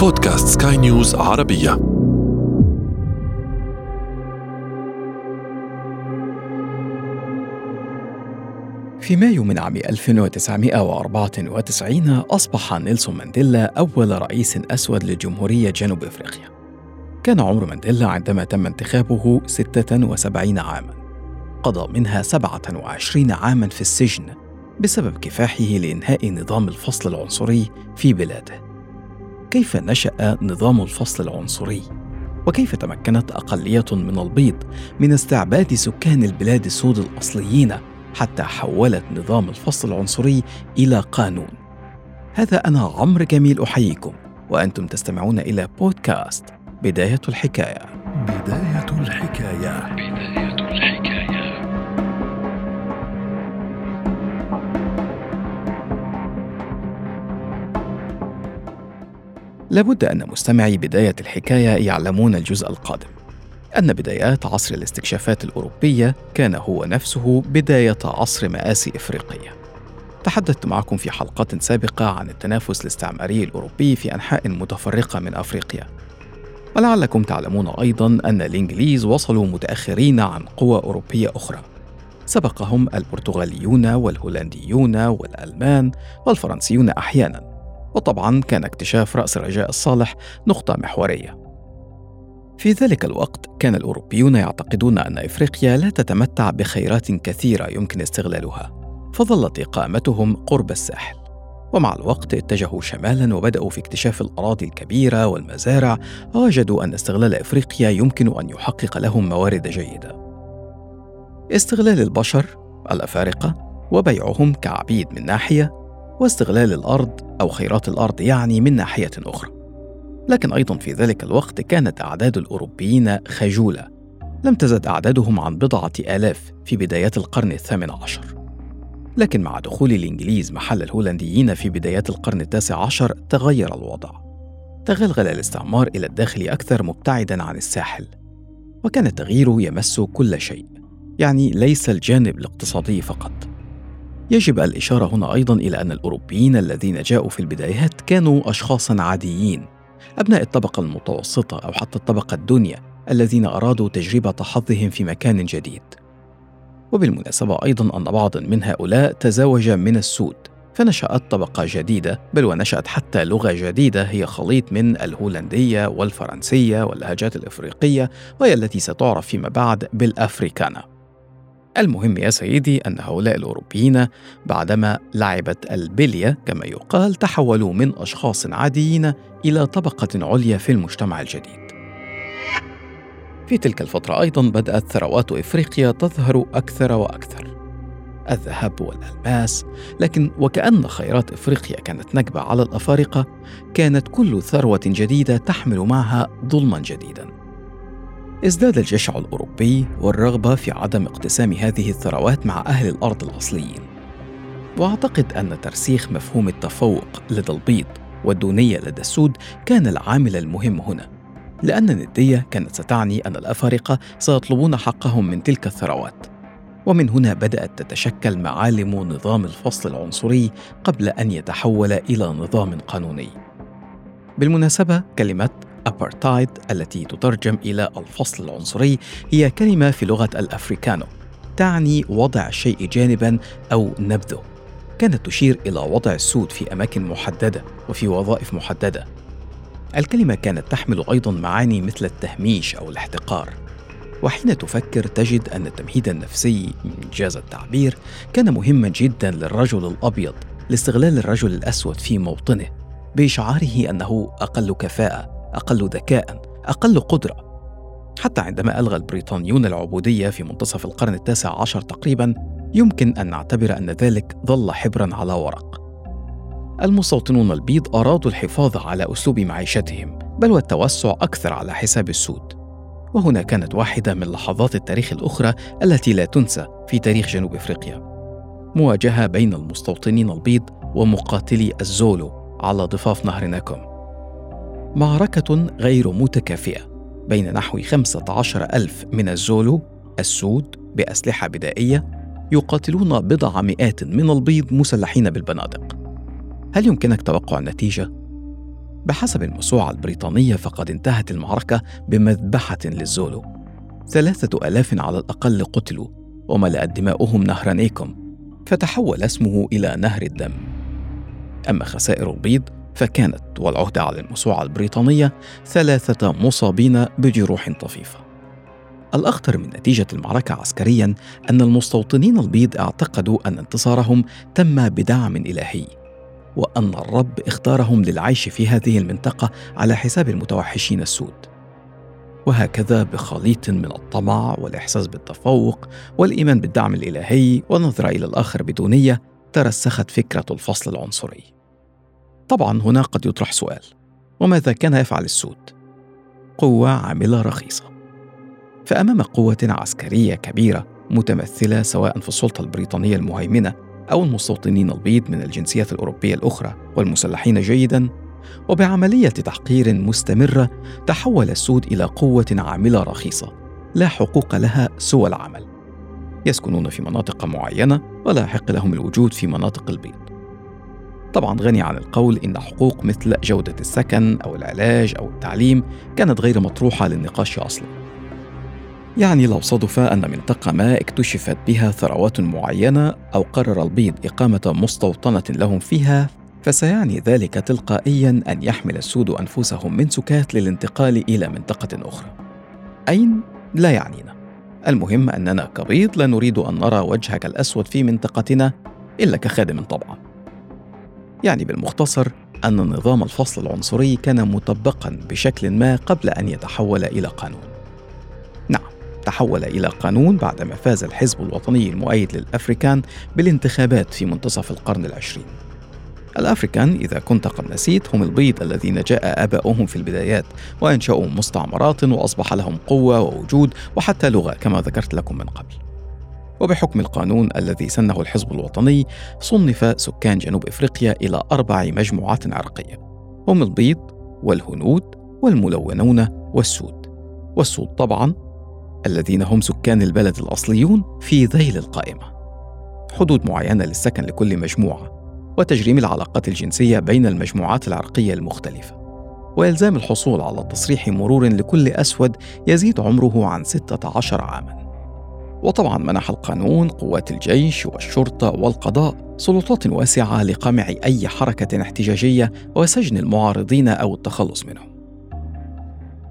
بودكاست سكاي نيوز عربية. في مايو من عام 1994 أصبح نيلسون مانديلا أول رئيس أسود لجمهورية جنوب أفريقيا. كان عمر مانديلا عندما تم انتخابه 76 عاماً. قضى منها 27 عاماً في السجن بسبب كفاحه لإنهاء نظام الفصل العنصري في بلاده. كيف نشأ نظام الفصل العنصري؟ وكيف تمكنت أقلية من البيض من استعباد سكان البلاد السود الأصليين حتى حولت نظام الفصل العنصري إلى قانون؟ هذا أنا عمرو جميل أحييكم وأنتم تستمعون إلى بودكاست بداية الحكاية بداية الحكاية لابد أن مستمعي بداية الحكاية يعلمون الجزء القادم. أن بدايات عصر الاستكشافات الأوروبية كان هو نفسه بداية عصر مآسي إفريقية. تحدثت معكم في حلقات سابقة عن التنافس الاستعماري الأوروبي في أنحاء متفرقة من أفريقيا. ولعلكم تعلمون أيضا أن الإنجليز وصلوا متأخرين عن قوى أوروبية أخرى. سبقهم البرتغاليون والهولنديون والألمان والفرنسيون أحيانا. وطبعا كان اكتشاف رأس الرجاء الصالح نقطة محورية. في ذلك الوقت كان الأوروبيون يعتقدون أن إفريقيا لا تتمتع بخيرات كثيرة يمكن استغلالها، فظلت إقامتهم قرب الساحل. ومع الوقت اتجهوا شمالا وبدأوا في اكتشاف الأراضي الكبيرة والمزارع ووجدوا أن استغلال إفريقيا يمكن أن يحقق لهم موارد جيدة. استغلال البشر الأفارقة وبيعهم كعبيد من ناحية واستغلال الأرض أو خيرات الأرض يعني من ناحية أخرى. لكن أيضا في ذلك الوقت كانت أعداد الأوروبيين خجولة. لم تزد أعدادهم عن بضعة آلاف في بدايات القرن الثامن عشر. لكن مع دخول الإنجليز محل الهولنديين في بدايات القرن التاسع عشر تغير الوضع. تغلغل الاستعمار إلى الداخل أكثر مبتعدا عن الساحل. وكان التغيير يمس كل شيء. يعني ليس الجانب الاقتصادي فقط. يجب الإشارة هنا أيضا إلى أن الأوروبيين الذين جاءوا في البدايات كانوا أشخاصا عاديين أبناء الطبقة المتوسطة أو حتى الطبقة الدنيا الذين أرادوا تجربة حظهم في مكان جديد. وبالمناسبة أيضا أن بعض من هؤلاء تزوج من السود فنشأت طبقة جديدة بل ونشأت حتى لغة جديدة هي خليط من الهولندية والفرنسية واللهجات الإفريقية وهي التي ستعرف فيما بعد بالأفريكانا. المهم يا سيدي أن هؤلاء الأوروبيين بعدما لعبت البلية كما يقال تحولوا من أشخاص عاديين إلى طبقة عليا في المجتمع الجديد. في تلك الفترة أيضا بدأت ثروات إفريقيا تظهر أكثر وأكثر. الذهب والألماس، لكن وكأن خيرات إفريقيا كانت نكبة على الأفارقة، كانت كل ثروة جديدة تحمل معها ظلما جديدا. ازداد الجشع الأوروبي والرغبة في عدم اقتسام هذه الثروات مع أهل الأرض الأصليين. وأعتقد أن ترسيخ مفهوم التفوق لدى البيض والدونية لدى السود كان العامل المهم هنا لأن الندية كانت ستعني أن الأفارقة سيطلبون حقهم من تلك الثروات. ومن هنا بدأت تتشكل معالم نظام الفصل العنصري قبل أن يتحول إلى نظام قانوني. بالمناسبة كلمة أبارتايد التي تترجم إلى الفصل العنصري هي كلمة في لغة الأفريكانز تعني وضع الشيء جانبا أو نبذه. كانت تشير إلى وضع السود في أماكن محددة وفي وظائف محددة. الكلمة كانت تحمل أيضا معاني مثل التهميش أو الاحتقار. وحين تفكر تجد أن التمهيد النفسي إن جاز التعبير كان مهما جدا للرجل الأبيض لاستغلال الرجل الأسود في موطنه بإشعاره أنه أقل كفاءة. أقل ذكاء أقل قدرة. حتى عندما ألغى البريطانيون العبودية في منتصف القرن التاسع عشر تقريبا يمكن أن نعتبر أن ذلك ظل حبرا على ورق. المستوطنون البيض أرادوا الحفاظ على أسلوب معيشتهم بل والتوسع أكثر على حساب السود. وهنا كانت واحدة من لحظات التاريخ الأخرى التي لا تنسى في تاريخ جنوب أفريقيا. مواجهة بين المستوطنين البيض ومقاتلي الزولو على ضفاف نهر ناكوم معركة غير متكافئة بين نحو 15 ألف من الزولو السود بأسلحة بدائية يقاتلون بضع مئات من البيض مسلحين بالبنادق. هل يمكنك توقع النتيجة؟ بحسب الموسوعة البريطانية فقد انتهت المعركة بمذبحة للزولو. ثلاثة ألاف على الأقل قتلوا وملأت دماؤهم نهر نيكوم فتحول اسمه إلى نهر الدم. أما خسائر البيض فكانت والعهدة على الموسوعة البريطانية ثلاثة مصابين بجروح طفيفة. الأخطر من نتيجة المعركة عسكريا أن المستوطنين البيض اعتقدوا أن انتصارهم تم بدعم إلهي وأن الرب اختارهم للعيش في هذه المنطقة على حساب المتوحشين السود. وهكذا بخليط من الطمع والإحساس بالتفوق والإيمان بالدعم الإلهي والنظرة إلى الآخر بدونية ترسخت فكرة الفصل العنصري. طبعا هنا قد يطرح سؤال وماذا كان يفعل السود؟ قوة عاملة رخيصة. فأمام قوة عسكرية كبيرة متمثلة سواء في السلطة البريطانية المهيمنة أو المستوطنين البيض من الجنسيات الأوروبية الأخرى والمسلحين جيدا وبعملية تحقير مستمرة تحول السود إلى قوة عاملة رخيصة لا حقوق لها سوى العمل. يسكنون في مناطق معينة ولا يحق لهم الوجود في مناطق البيض. طبعا غني عن القول إن حقوق مثل جودة السكن أو العلاج أو التعليم كانت غير مطروحة للنقاش أصلاً يعني لو صدف أن منطقة ما اكتشفت بها ثروات معينة أو قرر البيض إقامة مستوطنة لهم فيها فسيعني ذلك تلقائيا أن يحمل السود أنفسهم من سكات للانتقال إلى منطقة أخرى. أين؟ لا يعنينا. المهم أننا كبيض لا نريد أن نرى وجهك الأسود في منطقتنا إلا كخادم طبعا. يعني بالمختصر أن نظام الفصل العنصري كان مطبقا بشكل ما قبل أن يتحول إلى قانون. نعم، تحول إلى قانون بعدما فاز الحزب الوطني المؤيد للأفريكان بالانتخابات في منتصف القرن العشرين الأفريكان إذا كنت قد نسيت هم البيض الذين جاء آباؤهم في البدايات وأنشأوا مستعمرات وأصبح لهم قوة ووجود وحتى لغة كما ذكرت لكم من قبل وبحكم القانون الذي سنه الحزب الوطني صنف سكان جنوب إفريقيا إلى أربع مجموعات عرقية هم البيض والهنود والملونون والسود. والسود طبعا الذين هم سكان البلد الأصليون في ذيل القائمة. حدود معينة للسكن لكل مجموعة وتجريم العلاقات الجنسية بين المجموعات العرقية المختلفة. وإلزام الحصول على تصريح مرور لكل أسود يزيد عمره عن 16 عاما. وطبعا منح القانون قوات الجيش والشرطة والقضاء سلطات واسعة لقمع أي حركة احتجاجية وسجن المعارضين أو التخلص منهم.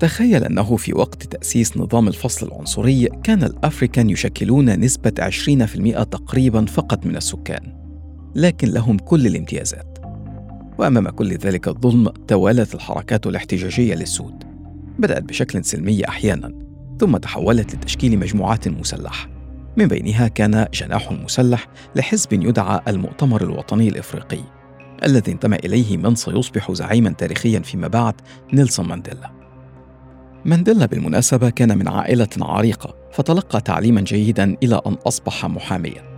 تخيل أنه في وقت تأسيس نظام الفصل العنصري كان الأفريكان يشكلون نسبة 20% تقريبا فقط من السكان لكن لهم كل الامتيازات. وأمام كل ذلك الظلم توالت الحركات الاحتجاجية للسود بدأت بشكل سلمي أحيانا. ثم تحولت لتشكيل مجموعات مسلحة. من بينها كان جناح مسلح لحزب يدعى المؤتمر الوطني الإفريقي الذي انتمى إليه من سيصبح زعيما تاريخيا فيما بعد نيلسون مانديلا. مانديلا بالمناسبة كان من عائلة عريقة فتلقى تعليما جيدا إلى أن أصبح محاميا.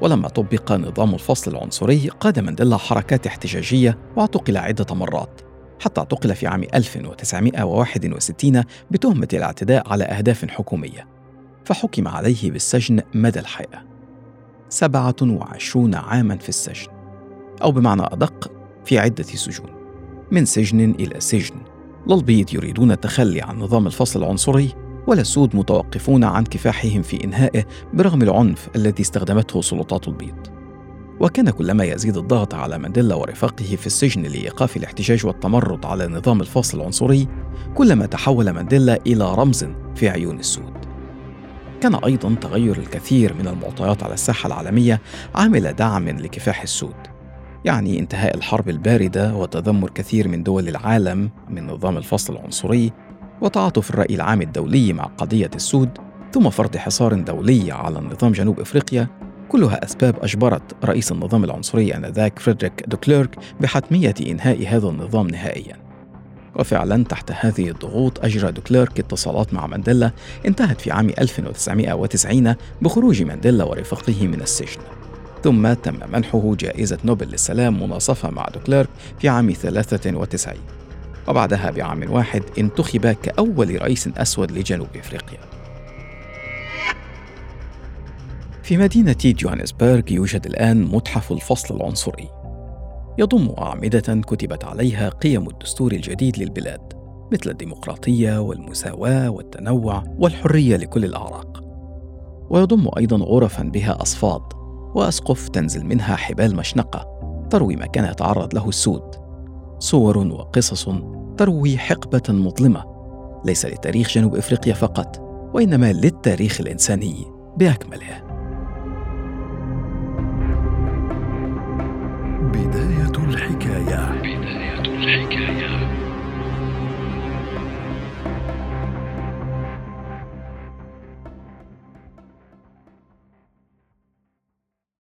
ولما طبق نظام الفصل العنصري قاد مانديلا حركات احتجاجية واعتقل عدة مرات. حتى اعتقل في عام 1961 بتهمة الاعتداء على أهداف حكومية فحكم عليه بالسجن مدى الحياة. 27 عاما في السجن أو بمعنى أدق في عدة سجون من سجن إلى سجن. للبيض يريدون التخلي عن نظام الفصل العنصري ولا السود متوقفون عن كفاحهم في إنهائه برغم العنف الذي استخدمته سلطات البيض. وكان كلما يزيد الضغط على مانديلا ورفاقه في السجن لإيقاف الاحتجاج والتمرد على نظام الفصل العنصري كلما تحول مانديلا إلى رمز في عيون السود. كان أيضا تغير الكثير من المعطيات على الساحة العالمية عامل دعم لكفاح السود يعني انتهاء الحرب الباردة وتذمر كثير من دول العالم من نظام الفصل العنصري وتعاطف الرأي العام الدولي مع قضية السود ثم فرض حصار دولي على نظام جنوب إفريقيا كلها أسباب أجبرت رئيس النظام العنصري آنذاك فريدريك دوكليرك بحتمية إنهاء هذا النظام نهائيا. وفعلا تحت هذه الضغوط أجرى دوكليرك اتصالات مع مانديلا انتهت في عام 1990 بخروج مانديلا ورفاقه من السجن. ثم تم منحه جائزة نوبل للسلام مناصفة مع دوكليرك في عام 93 وبعدها بعام واحد انتخب كأول رئيس أسود لجنوب إفريقيا في مدينة جوهانسبرغ يوجد الآن متحف الفصل العنصري. يضم أعمدة كتبت عليها قيم الدستور الجديد للبلاد مثل الديمقراطية والمساواة والتنوع والحرية لكل الأعراق. ويضم أيضا غرفا بها أصفاد وأسقف تنزل منها حبال مشنقة تروي ما كان يتعرض له السود. صور وقصص تروي حقبة مظلمة ليس لتاريخ جنوب إفريقيا فقط وإنما للتاريخ الإنساني بأكمله بداية الحكاية. بداية الحكاية.